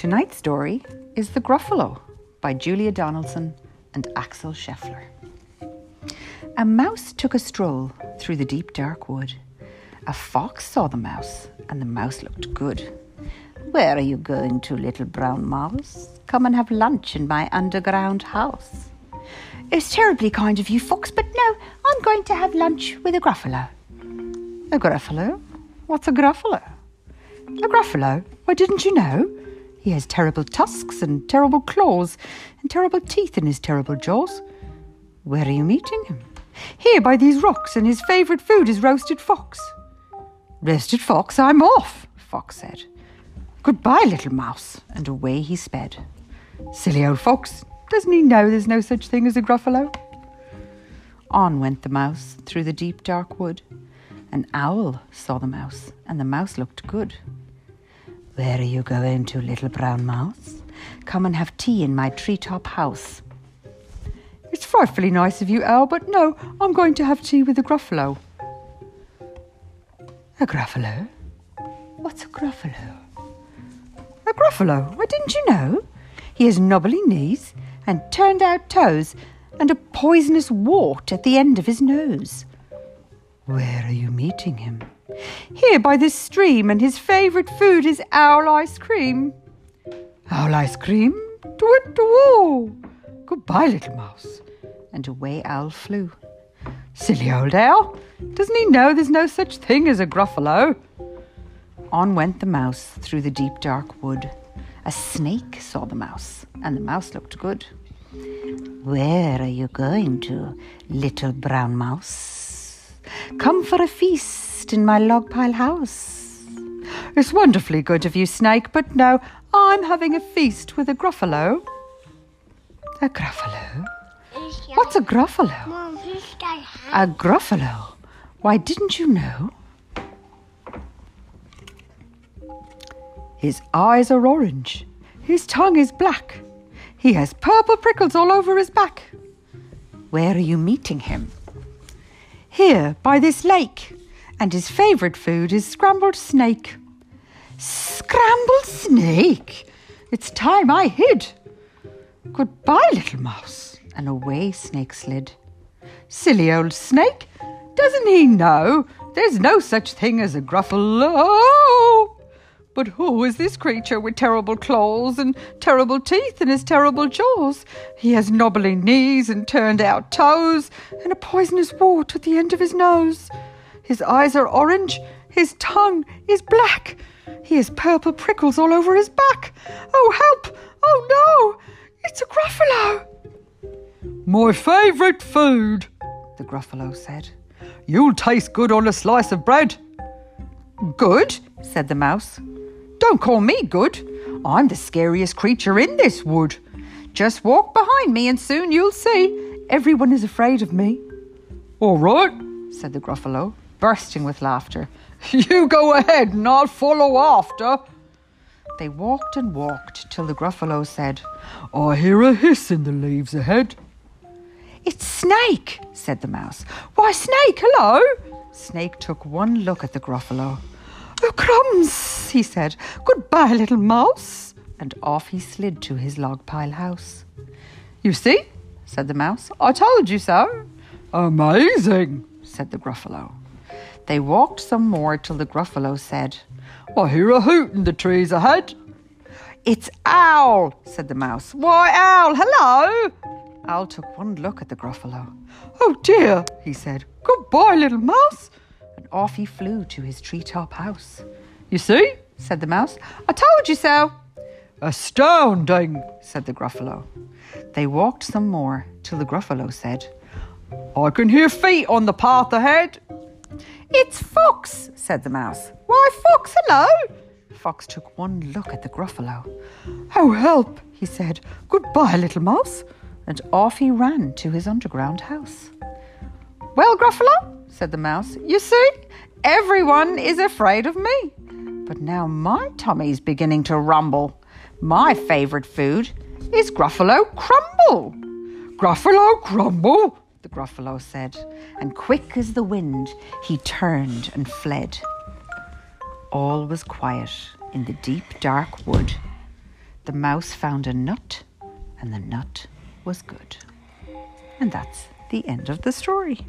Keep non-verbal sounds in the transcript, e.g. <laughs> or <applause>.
Tonight's story is The Gruffalo by Julia Donaldson and Axel Scheffler. A mouse took a stroll through the deep dark wood. A fox saw the mouse, and the mouse looked good. Where are you going to, little brown mouse? Come and have lunch in my underground house. It's terribly kind of you, Fox, but no, I'm going to have lunch with a Gruffalo. A Gruffalo? What's a Gruffalo? A Gruffalo? Why, didn't you know? He has terrible tusks and terrible claws and terrible teeth in his terrible jaws. Where are you meeting him? Here by these rocks, and his favourite food is roasted fox. Roasted fox, I'm off, Fox said. Goodbye, little mouse, and away he sped. Silly old fox, doesn't he know there's no such thing as a gruffalo? On went the mouse through the deep dark wood. An owl saw the mouse, and the mouse looked good. Where are you going to, little brown mouse? Come and have tea in my treetop house. It's frightfully nice of you, Owl, but no, I'm going to have tea with a Gruffalo. A Gruffalo? What's a Gruffalo? A Gruffalo? Why, didn't you know? He has knobbly knees and turned out toes and a poisonous wart at the end of his nose. Where are you meeting him? Here by this stream, and his favourite food is owl ice cream. Owl ice cream? Do it, do Goodbye, little mouse. And away Owl flew. Silly old owl! Doesn't he know there's no such thing as a gruffalo? On went the mouse through the deep dark wood. A snake saw the mouse, and the mouse looked good. Where are you going to, little brown mouse? Come for a feast in my log pile house. It's wonderfully good of you, Snake, but no, I'm having a feast with a gruffalo. A gruffalo? What's a gruffalo? Mom, who's that A gruffalo? Why, didn't you know? His eyes are orange. His tongue is black. He has purple prickles all over his back. Where are you meeting him? Here, by this lake. And his favourite food is scrambled snake. Scrambled snake? It's time I hid. Goodbye, little mouse. And away Snake slid. Silly old snake! Doesn't he know there's no such thing as a gruffalo? But who is this creature with terrible claws and terrible teeth in his terrible jaws? He has knobbly knees and turned out toes and a poisonous wart at the end of his nose. His eyes are orange, his tongue is black. He has purple prickles all over his back. Oh, help! Oh, no! It's a gruffalo! My favourite food, the gruffalo said. You'll taste good on a slice of bread. Good, said the mouse. Don't call me good. I'm the scariest creature in this wood. Just walk behind me and soon you'll see. Everyone is afraid of me. All right, said the gruffalo, bursting with laughter. <laughs> You go ahead and I'll follow after. They walked and walked till the gruffalo said, I hear a hiss in the leaves ahead. It's Snake, said the mouse. Why, Snake, hello! Snake took one look at the Gruffalo. Oh, crumbs, he said. Goodbye, little mouse. And off he slid to his log pile house. You see, said the mouse. I told you so. Amazing, said the Gruffalo. They walked some more till the Gruffalo said, I hear a hoot in the trees ahead. It's Owl, said the mouse. Why, Owl, hello! Owl took one look at the Gruffalo. Oh dear, he said. Goodbye, little mouse. And off he flew to his treetop house. You see, said the mouse. I told you so. Astounding, said the Gruffalo. They walked some more till the Gruffalo said, I can hear feet on the path ahead. It's Fox, said the mouse. Why, Fox, hello. Fox took one look at the Gruffalo. Oh, help, he said. Goodbye, little mouse and off he ran to his underground house. Well, Gruffalo, said the mouse, you see, everyone is afraid of me. But now my tummy's beginning to rumble. My favourite food is Gruffalo Crumble. Gruffalo Crumble, the Gruffalo said, and quick as the wind he turned and fled. All was quiet in the deep dark wood. the mouse found a nut, and the nut was good. And that's the end of the story.